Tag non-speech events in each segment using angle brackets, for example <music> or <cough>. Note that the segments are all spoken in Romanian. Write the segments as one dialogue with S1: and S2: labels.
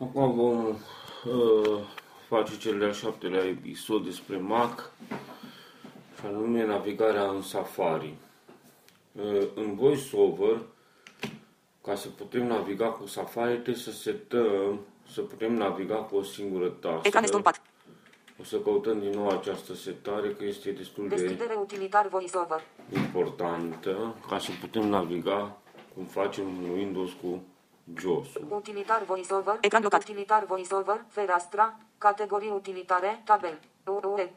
S1: Acum vom uh, face cel de-al șaptelea episod despre Mac, și anume navigarea în Safari. Uh, în VoiceOver, ca să putem naviga cu Safari, trebuie să setăm, să putem naviga cu o singură tastă.
S2: Ecran estompat.
S1: O să căutăm din nou această setare, că este destul de
S2: Deschidere utilitar VoiceOver.
S1: importantă, ca să putem naviga cum facem în Windows cu JOS-ul.
S2: Utilitar VoiceOver. Ecran blocat. Utilitar VoiceOver. Fereastra. Categorii utilitare. Tabel. Web.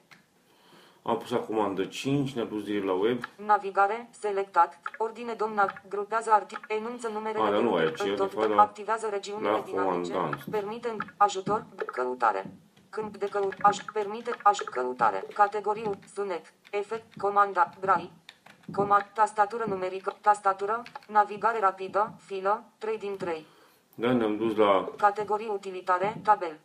S1: Am pus comandă 5, ne-a dus direct la web.
S2: Navigare. Selectat. Ordine domna. Grupează artic. Enunță numerele
S1: A, dar nu
S2: de
S1: aici,
S2: în
S1: e
S2: tot.
S1: de fapt la-
S2: Activează regiunile
S1: la
S2: dinamice.
S1: comandant.
S2: Permite ajutor. Căutare. Câmp de căut. Aș, permite aș, căutare. Categorii. Sunet. Efect. Comanda. Brai. Comand. Tastatură numerică. Tastatură. Navigare rapidă. Filă. 3 din 3.
S1: Da, ne-am dus la
S2: Categorii utilitare, tabel.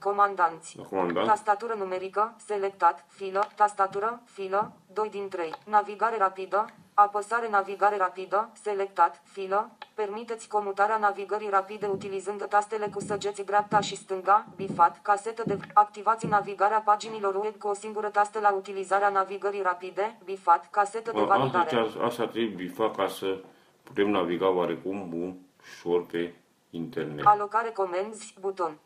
S2: Comandanți.
S1: La comandant.
S2: Tastatură numerică, selectat, filă, tastatură, filă, 2 din 3. Navigare rapidă, apăsare navigare rapidă, selectat, filă, permiteți comutarea navigării rapide utilizând tastele cu săgeți dreapta și stânga, bifat, casetă de activați navigarea paginilor web cu o singură tastă la utilizarea navigării rapide, bifat, casetă de
S1: A,
S2: validare.
S1: Asta, asta trebuie bifat ca să putem naviga oarecum ușor pe internet.
S2: Alocare comenzi, buton.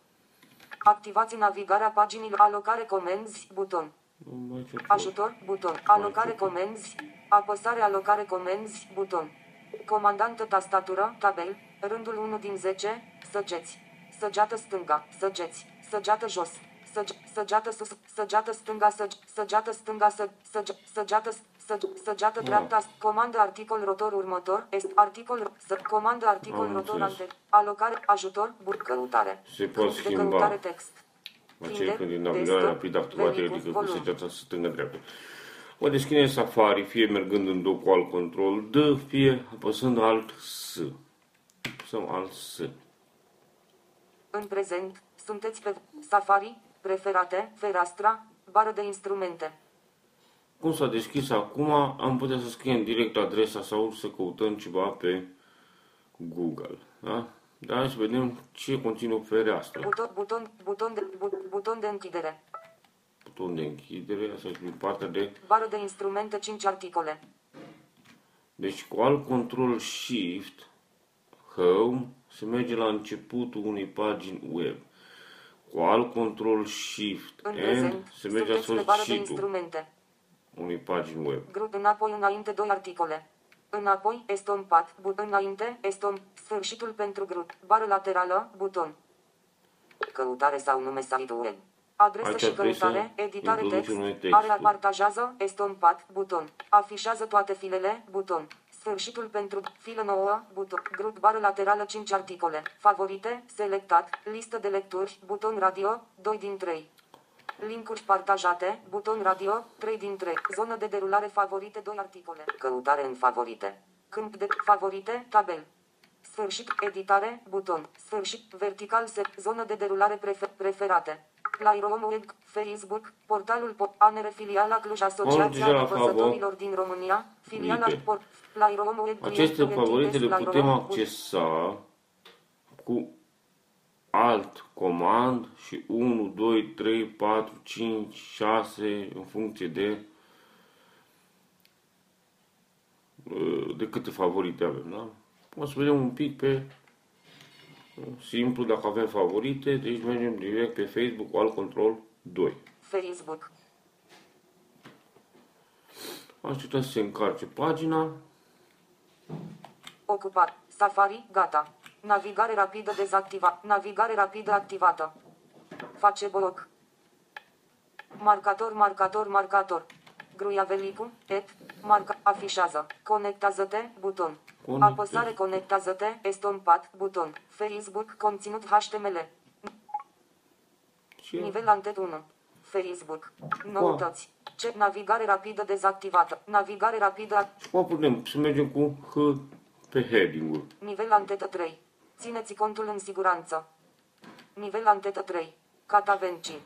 S2: Activați navigarea paginilor. Alocare comenzi, buton.
S1: Nu mai ce
S2: Ajutor, buton. Alocare comenzi. Apăsare alocare comenzi, buton. Comandantă tastatură, tabel, rândul 1 din 10, săgeți. Săgeată stânga, săgeți. Săgeată jos. Săge, săgeată sus, săgeată stânga, săge, săgeată stânga, să, săge, săgeată, săge, săgeată dreapta, comandă articol rotor următor, est, articol, să, comandă articol
S1: Am
S2: rotor
S1: înțeles.
S2: ante, alocare, ajutor, bur, căutare.
S1: Se poate
S2: De
S1: schimba.
S2: căutare text.
S1: Aceea
S2: Tinde,
S1: când din navigarea
S2: desktop,
S1: rapidă activată
S2: verticus,
S1: ridică cu
S2: volum.
S1: săgeata stângă-dreaptă. O deschide Safari, fie mergând în două cu alt control D, fie apăsând alt S. Apăsăm alt S.
S2: În prezent, sunteți pe Safari, preferate, fereastra, bară de instrumente.
S1: Cum s-a deschis acum, am putea să scriem direct adresa sau să căutăm ceva pe Google. Da? Dar hai să vedem ce conține o fereastră.
S2: Buton, buton, buton, de, bu, buton de închidere.
S1: Buton de închidere, asta este din partea de...
S2: Bară de instrumente 5 articole.
S1: Deci cu alt control Shift, Home, se merge la începutul unei pagini web. Cu alt control Shift,
S2: În
S1: End,
S2: prezent,
S1: se merge la
S2: sunteți pe bară de
S1: sfârșitul
S2: instrumente.
S1: unei pagini web.
S2: Grup înapoi înainte 2 articole. Înapoi, estompat, but înainte, estom, sfârșitul pentru grup, bară laterală, buton. Căutare sau nume site web. Adresă
S1: Aici
S2: și
S1: trebuie să
S2: căutare, editare
S1: introducem
S2: text,
S1: noi textul.
S2: area partajează, estompat, buton. Afișează toate filele, buton. Sfârșitul pentru filă nouă, buton. Grup bară laterală 5 articole. Favorite, selectat, listă de lecturi, buton radio, 2 din 3. Linkuri partajate, buton radio, 3 din 3. Zonă de derulare favorite, 2 articole. Căutare în favorite. Câmp de favorite, tabel. Sfârșit, editare, buton. Sfârșit, vertical, se, zonă de derulare prefer, preferate. Playroom Web, Facebook, portalul po- ANR filiala Cluj
S1: deja
S2: Asociația
S1: la
S2: Învățătorilor din România, filiala
S1: Uite.
S2: por, Playroom Web,
S1: Aceste
S2: client,
S1: favorite le
S2: Playroom,
S1: putem
S2: but-
S1: accesa cu alt comand și 1, 2, 3, 4, 5, 6 în funcție de uh, de câte favorite avem, da? O să vedem un pic pe uh, simplu dacă avem favorite, deci mergem direct pe Facebook cu alt control 2.
S2: Facebook.
S1: Așteptăm să se încarce pagina.
S2: Ocupat. Safari, gata. Navigare rapidă dezactivat. Navigare rapidă activată. Face bloc. Marcator, marcator, marcator. Gruia velicu, et, marca, afișează. Conectează-te, buton.
S1: Conectează.
S2: Apăsare conectează-te, estompat, buton. Facebook, conținut HTML.
S1: Ce?
S2: Nivel antet 1. Facebook. Noutăți. Ce navigare rapidă dezactivată. Navigare rapidă.
S1: Cum putem să mergem cu H pe heading-ul?
S2: Nivel antetă 3. Țineți contul în siguranță. Nivel antetă 3. Catavenci.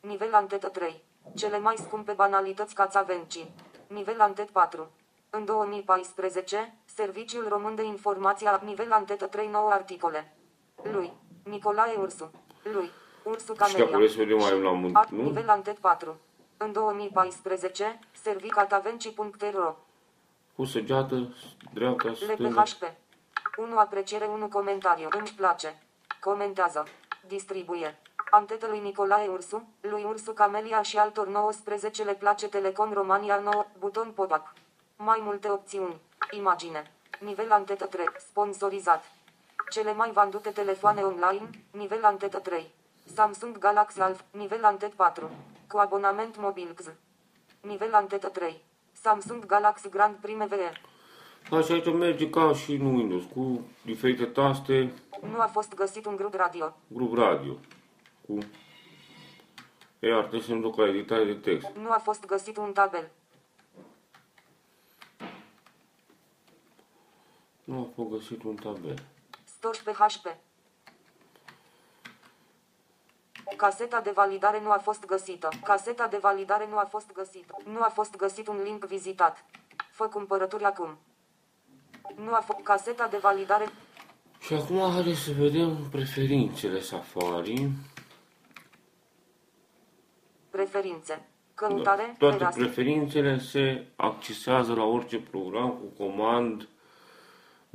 S2: Nivel antetă 3. Cele mai scumpe banalități Catavenci. Nivel antet 4. În 2014, Serviciul Român de Informație a nivel antetă 3 9 articole. Lui. Nicolae Ursu. Lui. Ursu
S1: Și acolo
S2: Camelia.
S1: să vedem mai la mun-
S2: A,
S1: nu?
S2: nivel antet 4. În 2014, servicatavenci.ro
S1: Cu săgeată, dreapta, stânga.
S2: LPHP. 1 apreciere, 1 comentariu. Îmi place. Comentează. Distribuie. Antetă lui Nicolae Ursu, lui Ursu Camelia și altor 19 le place Telecom Romania 9, buton pop-up. Mai multe opțiuni. Imagine. Nivel antetă 3. Sponsorizat. Cele mai vândute telefoane online, nivel antetă 3. Samsung Galaxy Alpha, nivel antet 4. Cu abonament mobil XZ. Nivel antetă 3. Samsung Galaxy Grand Prime VE.
S1: Da, și aici merge ca și în Windows, cu diferite taste,
S2: Nu a fost găsit un grup radio.
S1: grup radio, cu... Iar trebuie să-mi duc la editare de text.
S2: Nu a fost găsit un tabel.
S1: Nu a fost găsit un tabel.
S2: Storch PHP. Caseta de validare nu a fost găsită. Caseta de validare nu a fost găsită. Nu a fost găsit un link vizitat. Fă cumpărături acum. Nu a fost caseta de validare.
S1: Și acum haideți să vedem preferințele Safari.
S2: Preferințe. Căutare.
S1: Toate
S2: fereastră.
S1: preferințele se accesează la orice program cu comand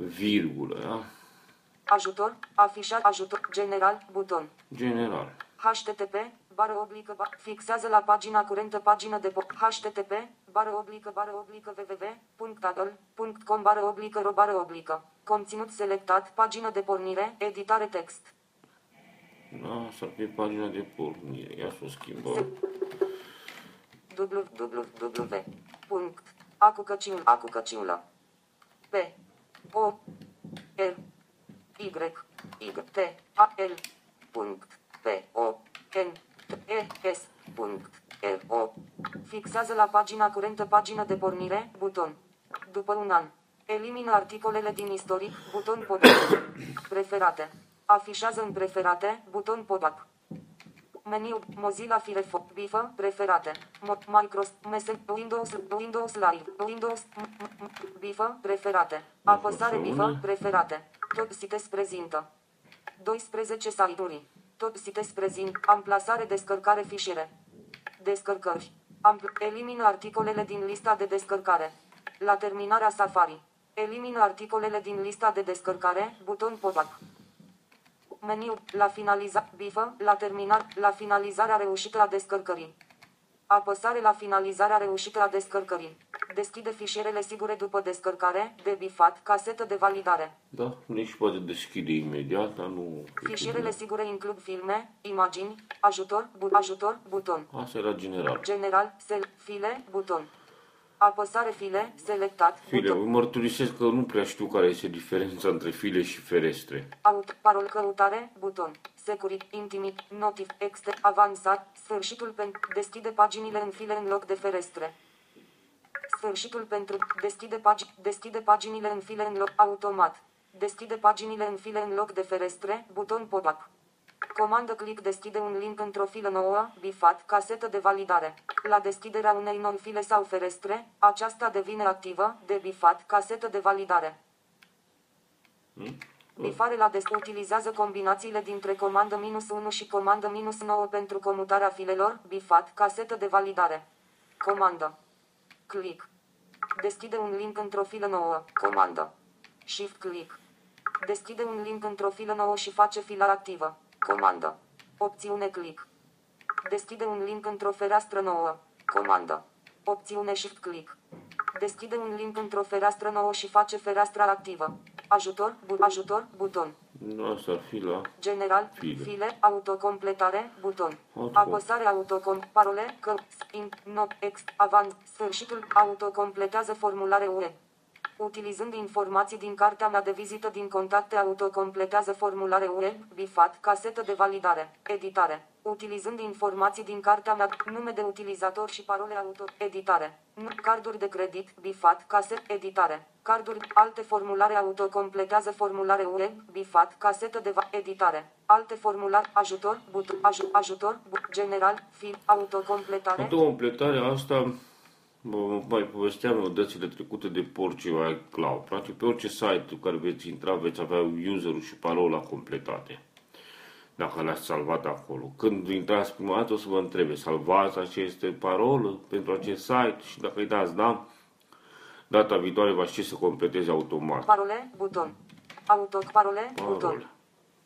S1: virgulă, da?
S2: Ajutor. Afișat. Ajutor. General. Buton.
S1: General.
S2: HTTP, bară oblică, ba, fixează la pagina curentă pagină de po- HTTP, bară oblică, bară oblică www.adol.com, bară oblică, ro, bară oblică. Conținut selectat, pagină de pornire, editare text.
S1: Da, asta pe pagina de pornire. Ia să o schimbăm.
S2: www. Punct. Acucăciul, acucăciulă. P. O. R. Y. Y. T. A. L. Punct. P. O. N. T. E. S. Punct. R. O. Fixează la pagina curentă pagină de pornire, buton. După un an. Elimină articolele din istoric, buton pop-up. Preferate. Afișează în preferate, buton pop-up. Meniu Mozilla Firefox Bifă Preferate Mo- Microsoft Messenger Windows Windows Live Windows M- M- M- Bifă Preferate. Apăsare Bifă Preferate. Tot sites prezintă. 12 site-uri Tot sites prezint. Amplasare descărcare fișiere. Descărcări. Ampl- Elimină articolele din lista de descărcare. La terminarea Safari. Elimină articolele din lista de descărcare. Buton pop-up Meniu, la finaliza, bifă, la terminat, la finalizarea reușită a descărcării. Apăsare la finalizarea reușită a descărcării. Deschide fișierele sigure după descărcare, de bifat, casetă de validare.
S1: Da, deci poate deschide imediat, dar nu...
S2: Fișierele sigure includ filme, imagini, ajutor, bu- ajutor, buton.
S1: Asta era general.
S2: General, sel, file, buton. Apăsare file, selectat,
S1: File,
S2: buton.
S1: îmi mărturisesc că nu prea știu care este diferența între file și ferestre.
S2: Aut, parol căutare, buton. Securit, intimit, notif, exter, avansat, sfârșitul pentru, deschide paginile în file în loc de ferestre. Sfârșitul pentru, deschide, pagi, deschide paginile în file în loc, automat. Deschide paginile în file în loc de ferestre, buton pop-up. Comandă click deschide un link într-o filă nouă, bifat, casetă de validare. La deschiderea unei noi file sau ferestre, aceasta devine activă, de bifat, casetă de validare. Bifare la des utilizează combinațiile dintre comandă minus 1 și comandă minus 9 pentru comutarea filelor, bifat, casetă de validare. Comandă. Click. Deschide un link într-o filă nouă. Comandă. Shift click. Deschide un link într-o filă nouă și face fila activă. Comandă. Opțiune click. Deschide un link într-o fereastră nouă. Comandă. Opțiune Shift click. Deschide un link într-o fereastră nouă și face fereastra activă. Ajutor, bu- ajutor, buton.
S1: Asta ar fi la...
S2: General,
S1: File.
S2: file, autocompletare, buton.
S1: Autocom-
S2: Apăsare autocom, parole, că, in, no, ex, avans, sfârșitul, autocompletează formulare web. Utilizând informații din cartea mea de vizită din contacte autocompletează formulare web, bifat, casetă de validare, editare. Utilizând informații din cartea mea, nume de utilizator și parole auto, editare. Nu, carduri de credit, bifat, caset, editare. Carduri, alte formulare autocompletează formulare web, bifat, casetă de va, editare. Alte formulare, ajutor, but, aj, ajutor, but, general, fil, autocompletare.
S1: Autocompletarea asta, vă mai povesteam eu dățile trecute de porci iCloud. Practic, pe orice site în care veți intra, veți avea userul și parola completate. dacă l-ați salvat acolo. Când intrați prima dată o să vă întrebe, salvați aceste parolă pentru acest site și dacă îi dați da, data viitoare va ști să completeze automat.
S2: Parole, buton. Auto, parole,
S1: Parole.
S2: buton.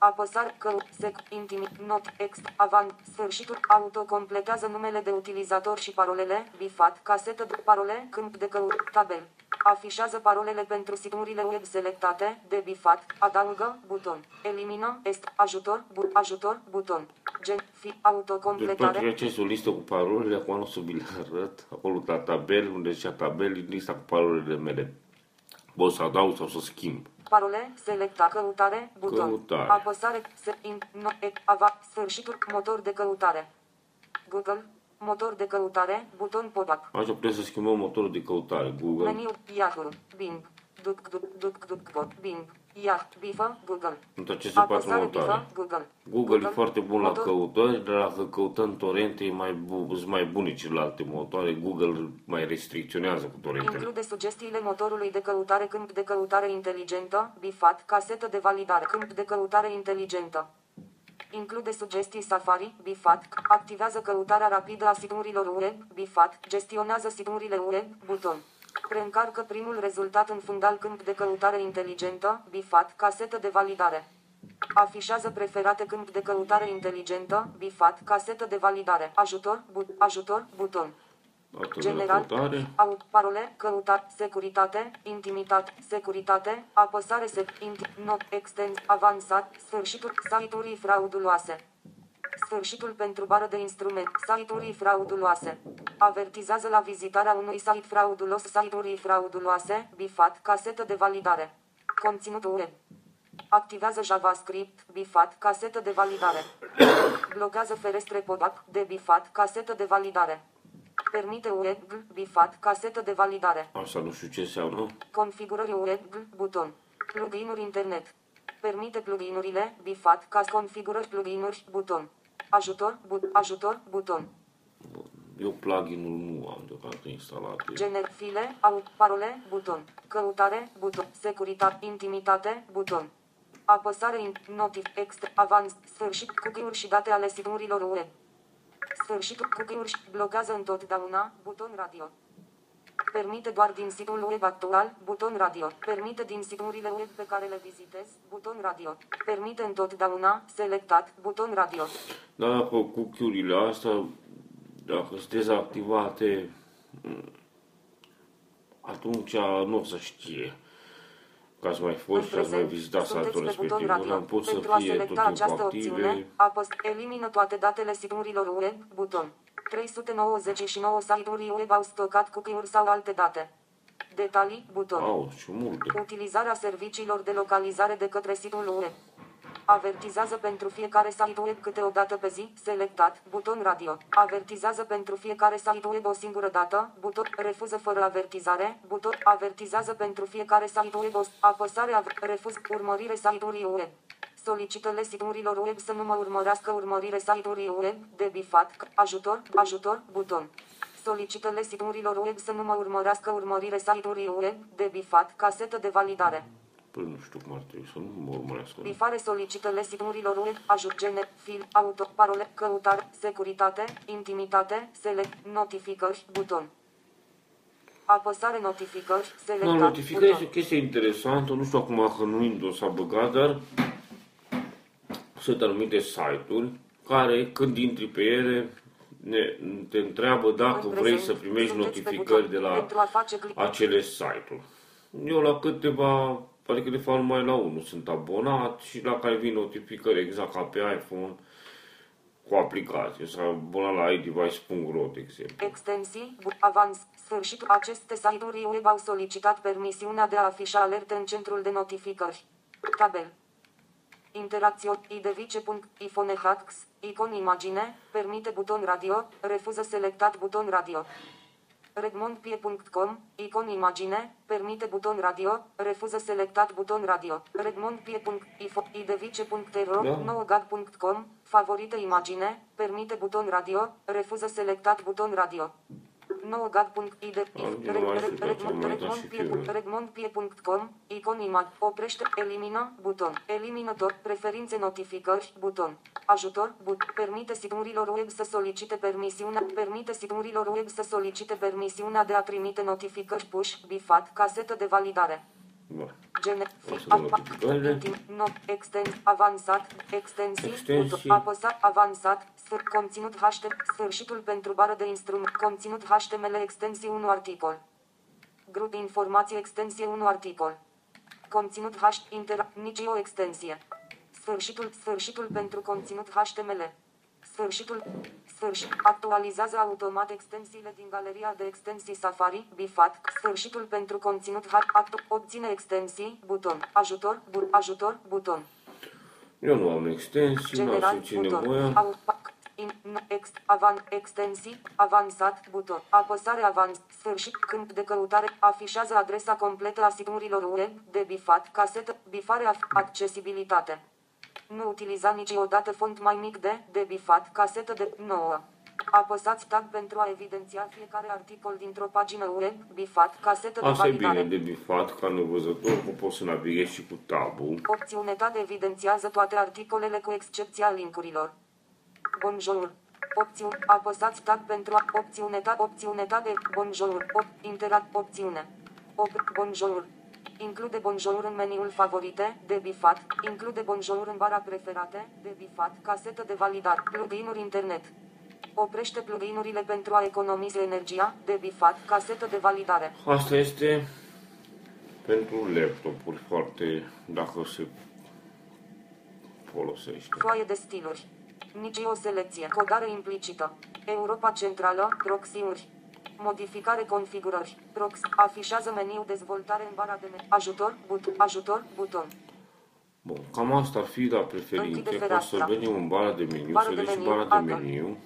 S2: Apăsare, că, sec, intimi, not, ext, avant, sfârșitul, auto completează numele de utilizator și parolele, bifat, casetă de parole, câmp de căut, tabel. Afișează parolele pentru siturile web selectate, de bifat, adaugă, buton. Elimină, est, ajutor, bu, ajutor, buton. Gen, fi,
S1: Deci
S2: autocompletare.
S1: toate aceste o listă cu parolele, acum nu o să vi le arăt, acolo la tabel, unde zicea tabel, e lista cu parolele mele. Pot să adaug sau să schimb.
S2: Parole, selecta, căutare, buton.
S1: Căutare.
S2: Apăsare, se, in, no, e, ava, sfârșitul, motor de căutare. Google, motor de căutare, buton pop-up.
S1: Aici putem să schimbăm motorul de căutare, Google.
S2: Meniu, Yahoo, Bing, duc, duc, duc, duc, duc, Bing, Yahoo, bifă, Google.
S1: Sunt aceste patru
S2: Apăsare,
S1: motoare.
S2: bifă, Google.
S1: Google e foarte bun la
S2: motor-
S1: căutări, dar dacă căutăm torente, e mai, bu- sunt mai bune celelalte motoare. Google mai restricționează cu torentele.
S2: Include sugestiile motorului de căutare, câmp de căutare inteligentă, bifat, casetă de validare, câmp de căutare inteligentă. Include sugestii Safari, bifat, activează căutarea rapidă a siturilor web, bifat, gestionează siturile web, buton. Preîncarcă primul rezultat în fundal câmp de căutare inteligentă, bifat, casetă de validare. Afișează preferate câmp de căutare inteligentă, bifat, casetă de validare, ajutor, bu- ajutor, buton.
S1: Dată de la
S2: General,
S1: căutare.
S2: au, parole, căutat, securitate, intimitate, securitate, apăsare, sec, inti, not, extens, avansat, sfârșitul, site-uri frauduloase. Sfârșitul pentru bară de instrument, site-uri frauduloase. Avertizează la vizitarea unui site fraudulos, site-uri frauduloase, bifat, casetă de validare. Conținut web. Activează JavaScript, bifat, casetă de validare. Blochează ferestre pop-up, de bifat, casetă de validare. Permite web, bifat, casetă de validare.
S1: Asta nu știu ce înseamnă.
S2: Configurări web, buton. Pluginuri internet. Permite pluginurile, bifat, ca configurări pluginuri, buton. Ajutor, but, ajutor, buton.
S1: Bun. Eu plugin-ul nu am deocamdată instalat.
S2: Gener, file, au, parole, buton. Căutare, buton. Securitate, intimitate, buton. Apăsare, in, notif, extra, avans, sfârșit, cookie-uri și date ale siturilor web. Sfârșitul cookie-uri și blochează întotdeauna, buton radio. Permite doar din site-ul web actual, buton radio. Permite din siturile web pe care le vizitezi, buton radio. Permite întotdeauna, selectat, buton radio.
S1: Dar dacă cookie-urile astea, dacă sunt dezactivate, m, atunci nu o să știe că ați mai fost și
S2: În
S1: ați mai
S2: prezent,
S1: vizitat
S2: sunteți
S1: site-ul
S2: pe buton
S1: respectiv.
S2: radio.
S1: Dar pot să
S2: Pentru a
S1: fie tot
S2: selecta
S1: timpul
S2: această
S1: active.
S2: opțiune, apăs elimină toate datele siturilor web, buton. 399 site-uri web au stocat cookie-uri sau alte date. Detalii, buton.
S1: Au, și multe.
S2: Utilizarea serviciilor de localizare de către site-ul web. Avertizează pentru fiecare site web câte o dată pe zi, selectat, buton radio. Avertizează pentru fiecare site web o singură dată, buton, refuză fără avertizare, buton, avertizează pentru fiecare site web o apăsare, av- refuz, urmărire site-ului web. Solicită-le siturilor web să nu mă urmărească urmărire site-ului web, de bifat, ajutor, ajutor, buton. Solicită-le siturilor web să nu mă urmărească urmărire site-ului web, de bifat, casetă de validare.
S1: Păi nu știu cum ar trebui să nu mă urmărească.
S2: Bifare solicită-le siturilor web, ajut gene, fil, auto, parole, căutare, securitate, intimitate, select, notificări, buton. Apăsare notificări,
S1: Da,
S2: selectat,
S1: notificări este o
S2: buton.
S1: chestie interesantă, nu știu acum că nu Windows a băgat, dar sunt anumite site-uri care când intri pe ele ne, te întreabă dacă
S2: În
S1: vrei
S2: prezent,
S1: să primești
S2: sunteți pe
S1: notificări
S2: buton
S1: de la
S2: Pentru a face click.
S1: acele site-uri. Eu la câteva, adică de fapt numai la unul sunt abonat și la care vin notificări exact ca pe iPhone cu aplicație. Sunt abonat la iDevice.ro, de exemplu.
S2: Extensii, bu- avans, sfârșitul. Aceste site-uri web au solicitat permisiunea de a afișa alerte în centrul de notificări. Tabel. Interacțion, idevice. iPhone hacks, icon imagine, permite buton radio, refuză selectat buton radio. Redmondpie.com, icon imagine, permite buton radio, refuză selectat buton radio. Redmondpie.info, idevice.ro,
S1: Da.
S2: nougat.com, favorite imagine, permite buton radio, refuză selectat buton radio. 9 gag.id
S1: Am din nou ajutat, am mai dat și fiul.
S2: redmondpie.com icon imag oprește elimină buton eliminător preferințe notificări buton ajutor but permite signurilor web să solicite permisiunea permite signurilor web să solicite permisiunea de a trimite notificări push bifat casetă de validare
S1: Bun.
S2: Gene,
S1: O să
S2: fi,
S1: dăm
S2: apa,
S1: notificările.
S2: ultim, no, extend, avansat, extensii,
S1: Extensii.
S2: buton, apăsat, avansat, sfâr, conținut HTML, sfârșitul pentru bară de instrument, conținut HTML, extensii 1 articol. Grup informații, extensie 1 articol. Conținut H, inter, nici o extensie. Sfârșitul, sfârșitul pentru conținut HTML. Sfârșitul, sfârșit, actualizează automat extensiile din galeria de extensii Safari, bifat, sfârșitul pentru conținut H, actu, obține extensii, buton, ajutor, bu, ajutor, buton,
S1: Eu nu am extensii, nu
S2: general,
S1: am ce
S2: buton,
S1: nevoie.
S2: au, pac, in, n, ex, avan, extensii, avansat, buton, apăsare avans, sfârșit, câmp de căutare, afișează adresa completă a signurilor web, de bifat, casetă, bifare, af- accesibilitate. Nu utiliza niciodată font mai mic de, de bifat, casetă de 9. Apăsați tab pentru a evidenția fiecare articol dintr-o pagină web, bifat, casetă de
S1: Asta e
S2: validare.
S1: bine de bifat, ca nevăzător, că pot să navighez și cu tabul.
S2: Opțiune tab evidențiază toate articolele cu excepția linkurilor. Bonjour. Opțiune. Apăsați tab pentru a... Opțiune tab. Opțiune tab. e- Bonjour. Op, interact. Opțiune. Op, bonjour. Include bonjour în meniul favorite, de bifat. Include bonjour în bara preferate, de bifat. Casetă de validare. Pluginuri internet. Oprește pluginurile pentru a economisi energia, de bifat. Casetă de validare.
S1: Asta este pentru laptopuri foarte, dacă se folosește.
S2: Foaie de stiluri. Nici o selecție. Codare implicită. Europa Centrală. Proxiuri. Modificare configurări. Prox. Afișează meniu dezvoltare în bara de meniu. Ajutor. But. Ajutor. Buton.
S1: Bun, cam asta ar fi la preferințe.
S2: Închide
S1: Poți să
S2: fereastra.
S1: venim în bara de meniu,
S2: Bară
S1: să
S2: de
S1: dai și
S2: meniu,
S1: bara de
S2: Apple.
S1: meniu.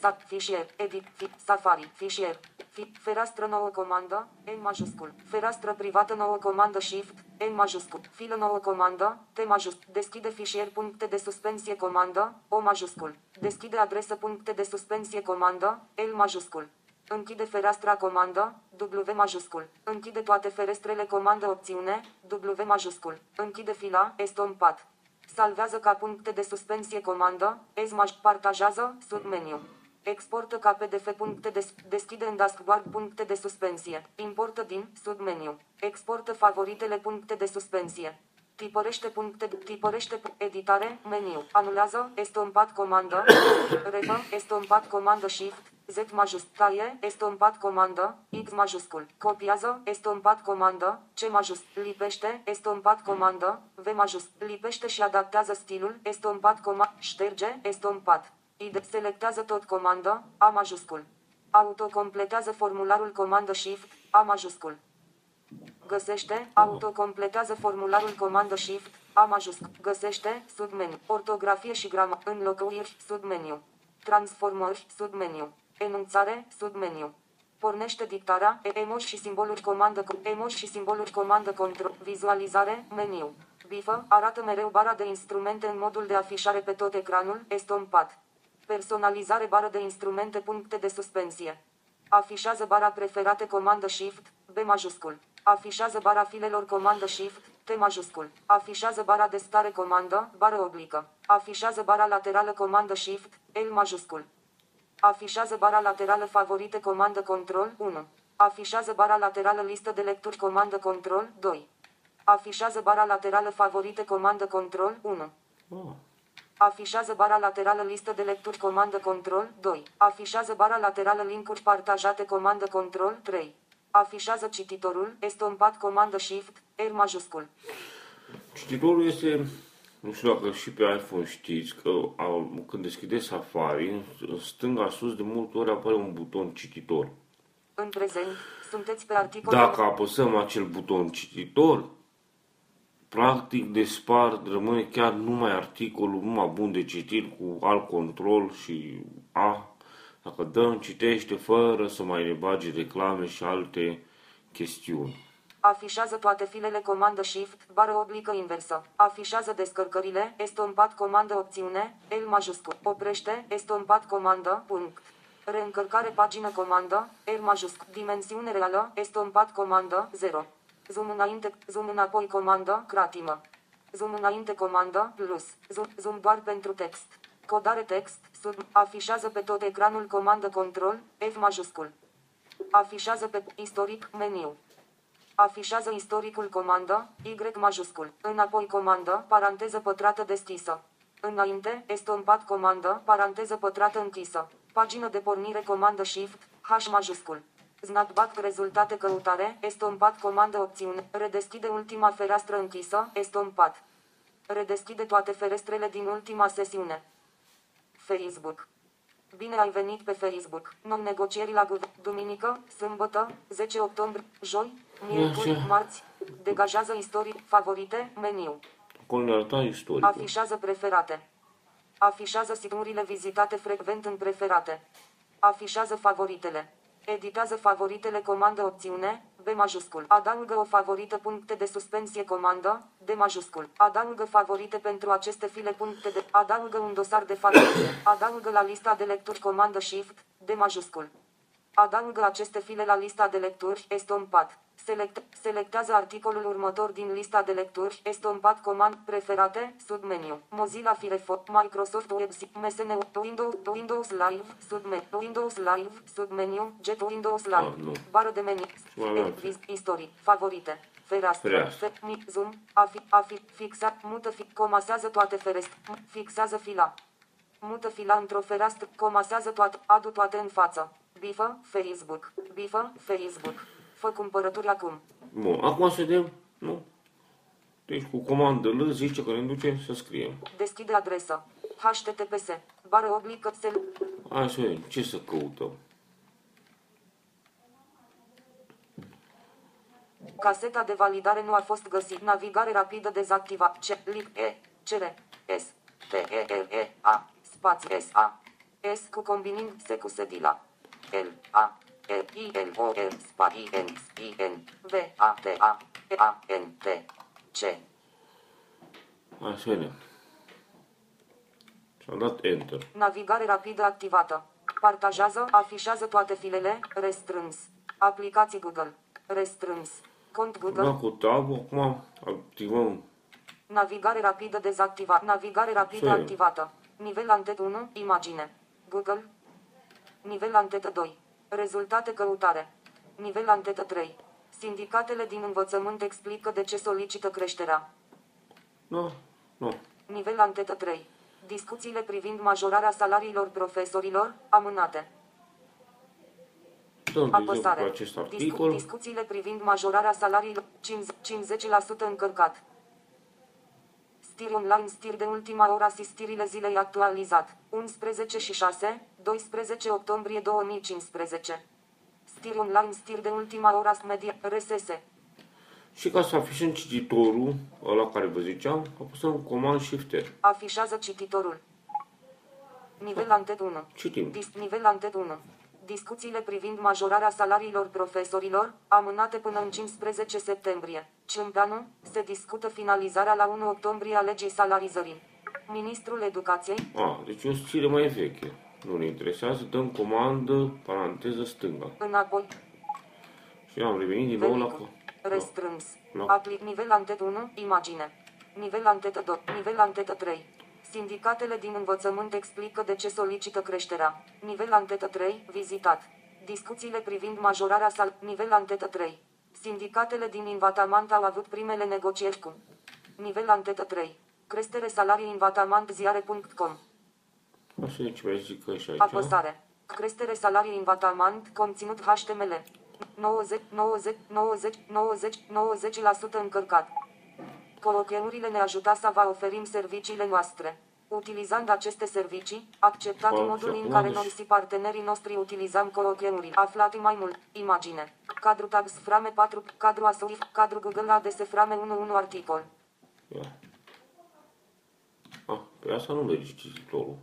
S2: Sat. Fișier. Edit. Fi, Safari. Fișier. Fi, fereastră nouă comandă. N majuscul. Fereastră privată nouă comandă Shift. N majuscul. Filă nouă comandă. T majuscul. Deschide fișier puncte de suspensie comandă. O majuscul. Deschide adresă puncte de suspensie comandă. L majuscul. Închide fereastra comandă, W majuscul. Închide toate ferestrele comandă opțiune, W majuscul. Închide fila, estompat. Salvează ca puncte de suspensie comandă, ESMAJ partajează, submeniu. Exportă ca PDF puncte de, deschide în dashboard puncte de suspensie. Importă din, submeniu. Exportă favoritele puncte de suspensie. Tipărește puncte, tipărește pu- editare, meniu. Anulează, estompat comandă, <coughs> refă, estompat comandă shift, Z majuscul, taie, estompat comandă, X majuscul, copiază, estompat comandă, C majuscul, lipește, estompat comandă, V majuscul, lipește și adaptează stilul, estompat comandă, șterge, estompat. ID, selectează tot comandă, A majuscul. Autocompletează formularul comandă shift, A majuscul. Găsește, autocompletează formularul comandă Shift, A majuscul. Găsește, submeniu. Ortografie și gramă, înlocuiri, submeniu. Transformări, submeniu. Enunțare, submeniu. Pornește dictarea, e- emoji și simboluri comandă, co- emoji și simboluri comandă control, vizualizare, meniu. Bifă, arată mereu bara de instrumente în modul de afișare pe tot ecranul, estompat. Personalizare bară de instrumente puncte de suspensie. Afișează bara preferate comandă Shift, B majuscul. Afișează bara filelor comandă Shift, T majuscul. Afișează bara de stare comandă, bară oblică. Afișează bara laterală comandă Shift, L majuscul. Afișează bara laterală favorite comandă control 1. Afișează bara laterală listă de lecturi comandă control 2. Afișează bara laterală favorite comandă control 1.
S1: Ah,
S2: Afișează bara laterală listă de lecturi comandă control 2. Afișează bara laterală linkuri partajate comandă control 3. Afișează cititorul, estompat comandă shift, R majuscul.
S1: Cititorul este, nu știu dacă și pe iPhone știți, că a, când deschideți Safari, în stânga sus de multe ori apare un buton cititor.
S2: În prezent, sunteți pe articol
S1: Dacă apăsăm acel buton cititor, practic despart, rămâne chiar numai articolul, numai bun de citit cu alt control și A. Dacă dăm, citește fără să mai ne bage reclame și alte chestiuni.
S2: Afișează toate filele comandă shift, bară oblică inversă. Afișează descărcările, estompat comandă opțiune, L majuscul. Oprește, estompat comandă, punct. Reîncărcare pagină comandă, R majusc, dimensiune reală, estompat comandă, 0. Zoom înainte, zoom înapoi comandă, cratimă. Zoom înainte comandă, plus. Zoom, zoom doar pentru text. Codare text, sub, afișează pe tot ecranul comandă control, F majuscul. Afișează pe istoric, meniu. Afișează istoricul comandă, Y majuscul. Înapoi comandă, paranteză pătrată deschisă. Înainte, estompat comandă, paranteză pătrată închisă. Pagină de pornire comandă Shift, H majuscul. Znacbac rezultate căutare, estompat comandă opțiune, redeschide ultima fereastră închisă, estompat. Redeschide toate ferestrele din ultima sesiune. Facebook. Bine ai venit pe Facebook. Non-negocieri la guvern. Duminică, sâmbătă, 10 octombrie, joi, miercuri,
S1: Așa.
S2: marți. Degajează istorii, favorite, meniu.
S1: Acolo ne arăta istoricul.
S2: Afișează preferate. Afișează siturile vizitate frecvent în preferate. Afișează favoritele. Editează favoritele comandă opțiune, B majuscul. Adaugă o favorită puncte de suspensie comandă, D majuscul. Adaugă favorite pentru aceste file puncte de... Adaugă un dosar de favorite. Adaugă la lista de lecturi comandă Shift, D majuscul. Adaugă aceste file la lista de lecturi, estompat. Select, selectează articolul următor din lista de lecturi, estompat comand, preferate, submeniu. Mozilla Firefox, Microsoft Web, MSN, Windows, Windows Live, submeniu, Windows Live, submeniu, Jet Windows Live,
S1: Ah, nu.
S2: bară de meniu,
S1: mai avem.
S2: Vis- istorii, favorite, fereastră,
S1: Fereastră.
S2: fe, mic, zoom, afi, afi, fixa, mută, fi, comasează toate ferestre, fixează fila. Mută fila într-o fereastră, comasează toate, adu toate în față. Bifă, Facebook. Bifă, Facebook. Fă cumpărături acum.
S1: Bun, acum să vedem, nu? Deci cu comandă L zice că ne duce să scriem.
S2: Deschide adresă. HTTPS. Bară oblică cel.
S1: Hai să vedem, ce să căutăm?
S2: Caseta de validare nu a fost găsit. Navigare rapidă dezactivat. C. Lip E. CR. S. T. E. R. E. A. Spațiu S. A. S cu combinind S cu sedila. L. A. R. I. L. O. R. Spa. I. N. I. N. V. A. T. A. E. A. N. T. C.
S1: Hai să vedem. Și-am dat Enter.
S2: Navigare rapidă activată. Partajează, afișează toate filele, restrâns. Aplicații Google. Restrâns. Cont
S1: Am
S2: Google.
S1: dat cu tab, acum activăm.
S2: Navigare rapidă dezactivată. Navigare rapidă
S1: Ce?
S2: activată. Nivel antet 1, imagine. Google. Nivel antetă 2. Rezultate căutare. Nivel antetă 3. Sindicatele din învățământ explică de ce solicită creșterea.
S1: Nu, nu.
S2: Nivel antetă 3. Discuțiile privind majorarea salariilor profesorilor, amânate.
S1: Dăm, de exemplu,
S2: Apăsare.
S1: acest
S2: Discu-
S1: articol.
S2: discuțiile privind majorarea salariilor 50 50% încărcat. Stir online stir de ultima oră asistirile zilei actualizat. 11 și 6, 12 octombrie 2015. Stir online stir de ultima oră media RSS.
S1: Și ca să afișăm cititorul, ăla care vă ziceam, apăsăm Command Shift R.
S2: Afișează cititorul. Nivel antet 1.
S1: Citim.
S2: Dis- nivel antet 1. Discuțiile privind majorarea salariilor profesorilor, amânate până în 15 septembrie. Ciumpanu, se discută finalizarea la 1 octombrie a legii salarizării. Ministrul Educației,
S1: A, deci e o scriere mai veche. Nu ne interesează, dăm comandă, paranteză stânga.
S2: înapoi,
S1: Și am revenit din nou la...
S2: Velicul. Restrâns.
S1: La-
S2: Apli- nivel antet 1, imagine. Nivel antetă 2, nivel antetă 3. Sindicatele din învățământ explică de ce solicită creșterea. Nivel antetă 3, vizitat. Discuțiile privind majorarea sal... Nivel antetă 3. Sindicatele din Invatamant au avut primele negocieri cu. Nivel antetă 3. Creștere salarii Invatamant ziare.com.
S1: Așa e ce mai zic că și aici.
S2: Apăsare. Creștere salarii în Vatamant, conținut HTML. 90, 90, 90, 90, 90% încărcat. Colochemurile ne ajută să vă oferim serviciile noastre. Utilizând aceste servicii, acceptat
S1: Wow,
S2: modul
S1: și
S2: în
S1: acum
S2: care
S1: deci-
S2: noi și partenerii noștri utilizăm colochemurile. Aflat mai mult. Imagine. Cadru tags frame 4, cadru asurif, cadru Google ADS frame 11 articol.
S1: Ia. A, pe asta nu merge cititorul.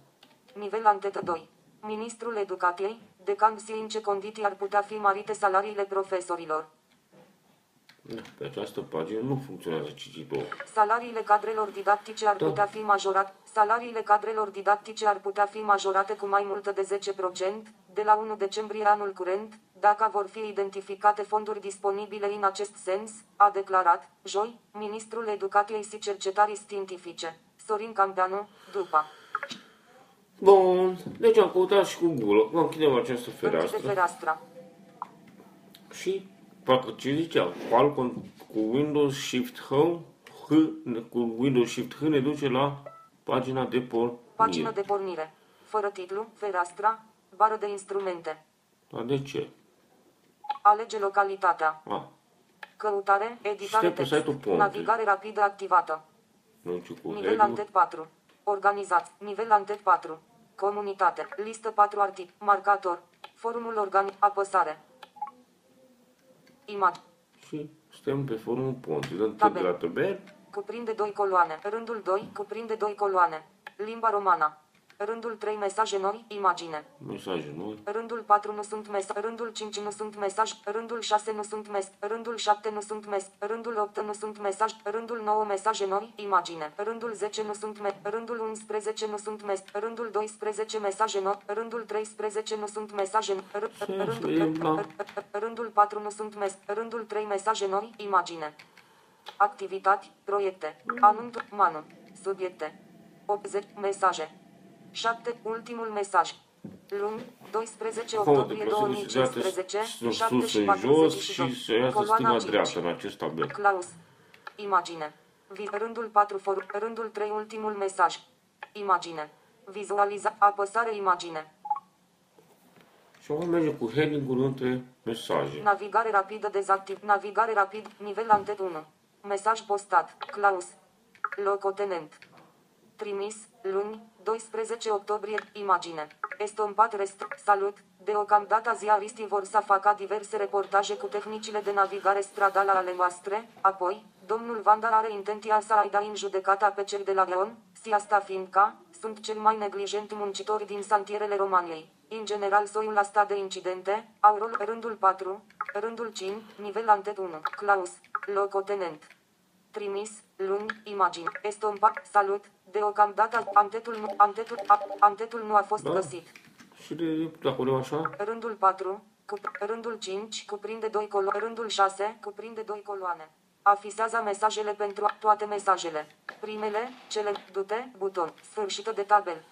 S2: Nivel antetă 2. Ministrul Educației, decan și în ce condiții ar putea fi mărite salariile profesorilor.
S1: Da, Pe această pagină nu funcționează cititorul.
S2: Salariile cadrelor didactice ar
S1: Da.
S2: putea fi majorat. Salariile cadrelor didactice ar putea fi majorate cu mai mult de 10% de la 1 decembrie anul curent, dacă vor fi identificate fonduri disponibile în acest sens, a declarat, joi, ministrul Educației și Cercetării Științifice, Sorin Campeanu, după.
S1: Bun, deci am căutat și cu Google. Acum închidem această
S2: Închide
S1: fereastră
S2: fereastra.
S1: și parcă ce zicea, Falcon cu Windows Shift H, H cu Windows Shift H ne duce la pagina de pornire.
S2: Pagină de pornire. Fără titlu, fereastra, bară de instrumente.
S1: Dar de ce?
S2: Alege localitatea.
S1: A,
S2: Căutare, editare
S1: Stai pe
S2: text,
S1: site-ul Ponte.
S2: navigare rapidă activată.
S1: nu știu cu
S2: Nivel
S1: Edu.
S2: antet 4. Organizat. Nivel antet 4. Comunitate. Listă 4 artic. Marcator. Forumul organic. Apăsare. Imag.
S1: Și suntem pe forumul Ponte. Dăm tot de
S2: Tabel.
S1: la tabel.
S2: Cuprinde 2 coloane. Rândul 2. Cuprinde 2 coloane. Limba romana. Rândul 3. Mesaje noi. Imagine.
S1: Mesaje noi.
S2: Rândul 4 nu sunt mes, rândul 5 nu sunt mesaj, rândul 6 nu sunt mes, rândul 7 nu sunt mes, rândul 8 nu sunt mesaj, rândul 9 mesaje noi, imagine, rândul 10 nu sunt mes, rândul 11 nu sunt mes, rândul 12 mesaje noi, rândul 13 nu sunt mesaje, r-
S1: Să
S2: rândul,
S1: vedem la-
S2: rândul 4 nu sunt mes, rândul 3 mesaje noi, imagine. Activități, proiecte, anunț, manu, subiecte, 80 mesaje. 7. Ultimul mesaj. Luni, 12
S1: Caută
S2: octombrie
S1: pe solicitate
S2: 2015,
S1: sus
S2: 7
S1: în
S2: și
S1: jos
S2: 42.
S1: și să iasă
S2: Coloana
S1: stânga-dreapta
S2: 5.
S1: în acest tabel.
S2: Claus. Imagine. Vi- Rândul 4 for, rândul 3 ultimul mesaj. Imagine. Vizualiza, apăsare imagine.
S1: Și acum mergem cu heading-ul între mesaje.
S2: Navigare rapidă dezactiv. Navigare rapid, nivel antet 1. Mesaj postat. Claus. Locotenent. Trimis, luni, 12 octombrie, imagine. Estompat rest, salut, deocamdată ziariștii vor să facă diverse reportaje cu tehnicile de navigare stradală ale noastre, apoi, domnul Vandal are intenția să aida în judecata pe cel de la Leon, si asta fiindcă, sunt cel mai neglijent muncitori din santierele Romaniei. În general, soiul la stat de incidente, au rol rândul 4, rândul 5, nivel antet 1, Claus, locotenent. Trimis, luni, imagini, estompat, salut, deocamdată antetul nu, antetul, a, antetul nu a fost
S1: Da.
S2: găsit.
S1: Și de, dacă o luăm așa,
S2: Rândul 4, cup, rândul 5, cuprinde 2 coloane, rândul 6, cuprinde 2 coloane. Afisează mesajele pentru toate mesajele. Primele, cele, dute, buton, sfârșită de tabel.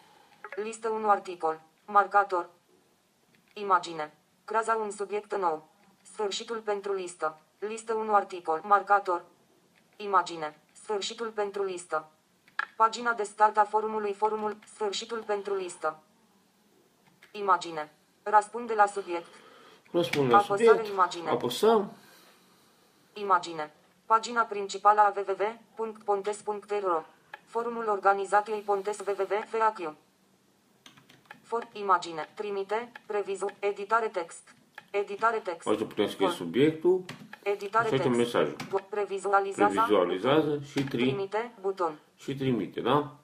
S2: Listă 1 articol. Marcator. Imagine. Craza un subiect nou. Sfârșitul pentru listă. Listă 1 articol. Marcator. Imagine. Sfârșitul pentru listă. Pagina de start a forumului Forumul. Sfârșitul pentru listă. Imagine. Răspunde la subiect.
S1: răspund la
S2: Apăsare
S1: subiect,
S2: imagine.
S1: apăsăm,
S2: Imagine. Pagina principală a www.pontes.ro Forumul organizației Pontes www.FAQ For imagine. Trimite. Previzu. Editare text. Editare text.
S1: aici putem scrie
S2: For.
S1: subiectul,
S2: Editare
S1: așa că
S2: text.
S1: mesajul.
S2: Previzualizează.
S1: Previzualizează și, tri,
S2: Trimite. Buton.
S1: și trimite, da?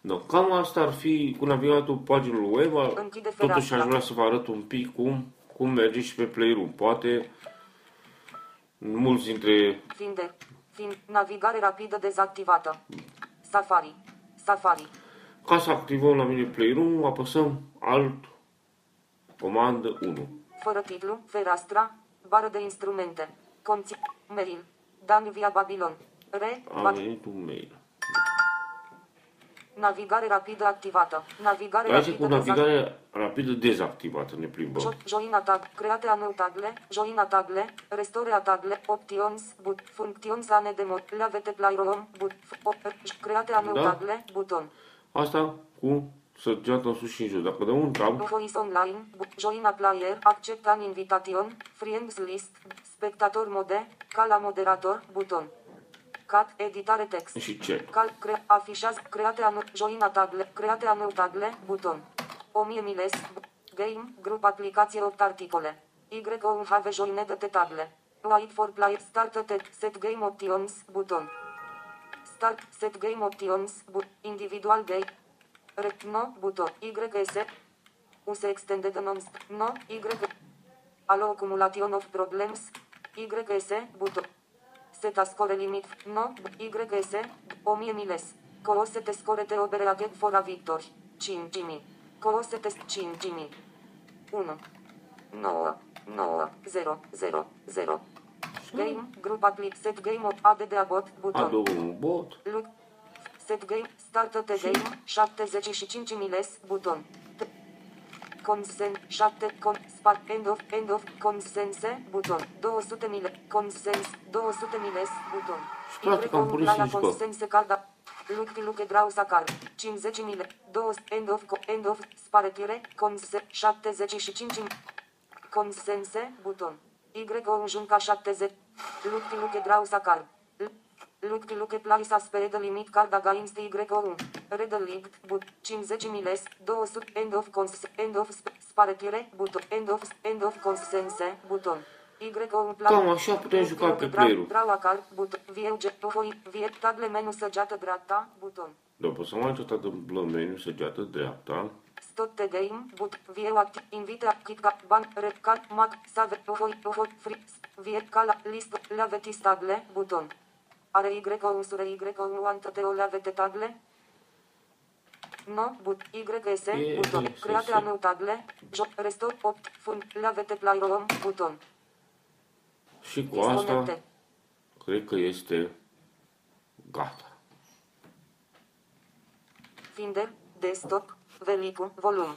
S1: Da, cam asta ar fi cu navigatul paginilor web.
S2: Închide
S1: Totuși
S2: fereastra.
S1: aș vrea să vă arăt un pic cum, cum merge și pe Playroom. Poate mulți dintre
S2: Finder. Fin. Navigare rapidă dezactivată. Safari. Safari.
S1: Ca să activăm la mine Playroom, apăsăm Alt, comandă 1.
S2: Fără titlu, fereastra, bară de instrumente, conțin, mail, Dan via Babilon, re,
S1: A
S2: ba,
S1: venit un mail.
S2: navigare rapidă activată, navigare
S1: Aici
S2: rapidă
S1: cu navigare rapidă dezactivată ne plimbăm.
S2: Jo- join tag, create a nou tagle, join a tagle, restore a tagle, options, but, functions ane de mod, lavete playroom, but, f- op- create a nou
S1: Da.
S2: tagle, buton,
S1: Asta cu săgeată în sus și în jos. Dacă dăm un tab,
S2: voice online, but, join a player, accept an invitation, friends list, spectator mode, ca la moderator, buton, cat, editare text.
S1: și ce?
S2: Cal, cre, afișează, create anu, join tagle, create anu tagle, buton. 1000 miles, game, grup aplicație 8 articole. Y o have joined te tagle. Wait for play, start te, set game options, buton. Start, set game options, but, individual game. Rec, no, buton. YS. Use extended non, no, Y. Allo accumulation of problems. YS, buton. Seta score limit. No. YS. 1000 miles. Coosete score te obere aget fora victor. 5000. Coosete 5000. 1. 9. 9. 0. 0. 0. Game. Group apply. Set game of ADD abot. Buton.
S1: Adăugă un bot.
S2: Look. Set game. Startă te game. 75 miles. Buton. T- Consent. 7. Con. Spark. End of. End of. Consense. Buton. 200 mile. Consens. 200 miles. Buton.
S1: Și practic am pus
S2: la
S1: și scop.
S2: consense calda. Look look grau sacar. 50 mile. 2. End of. co- End of. Sparetire. Conse. 75 Consense. Buton. Y o junca 70. Look look grau sacar. Look look place aspere de limit card against Y o Red link. But. 50 miles. 200. End of cons. End of sp- sparetire. Buton. End of. End of consense. Buton. Y o plan.
S1: Cam așa putem juca pe player-ul.
S2: Brau acar. Buton. Vieuge. Pohoi. Vie. Table menu săgeată dreapta. Buton.
S1: Da, poți să mai tot de meniu săgeată dreapta.
S2: Stop the game, but vieu activ, invite KitKat, ban, red card, mac, save, pohoi, pohoi, free, vie, cala, list, laveti tagle, buton. Are Y o unsure Y o uantă de o lavete tagle? No, but, YS,
S1: E,
S2: buton,
S1: e,
S2: create
S1: se-
S2: a meu tagle, joc, restore, opt, fund, lavete play rom, buton.
S1: Și cu asta,
S2: Disconnecte.
S1: cred că este gata.
S2: Finder, desktop, velicu, volum.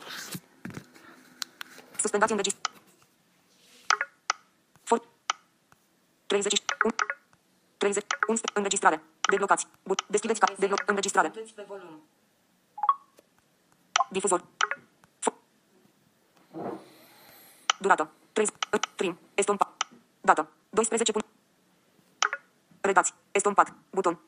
S2: Suspendați înregistrare. For 31 30 11 înregistrare. Deblocați. But. Deschideți ca. Debloc. Înregistrare. pe volum. Difuzor. Fo- Durată. 30. Prim. Estompa. Dată. 12. pun- Redați. Estompat. Buton.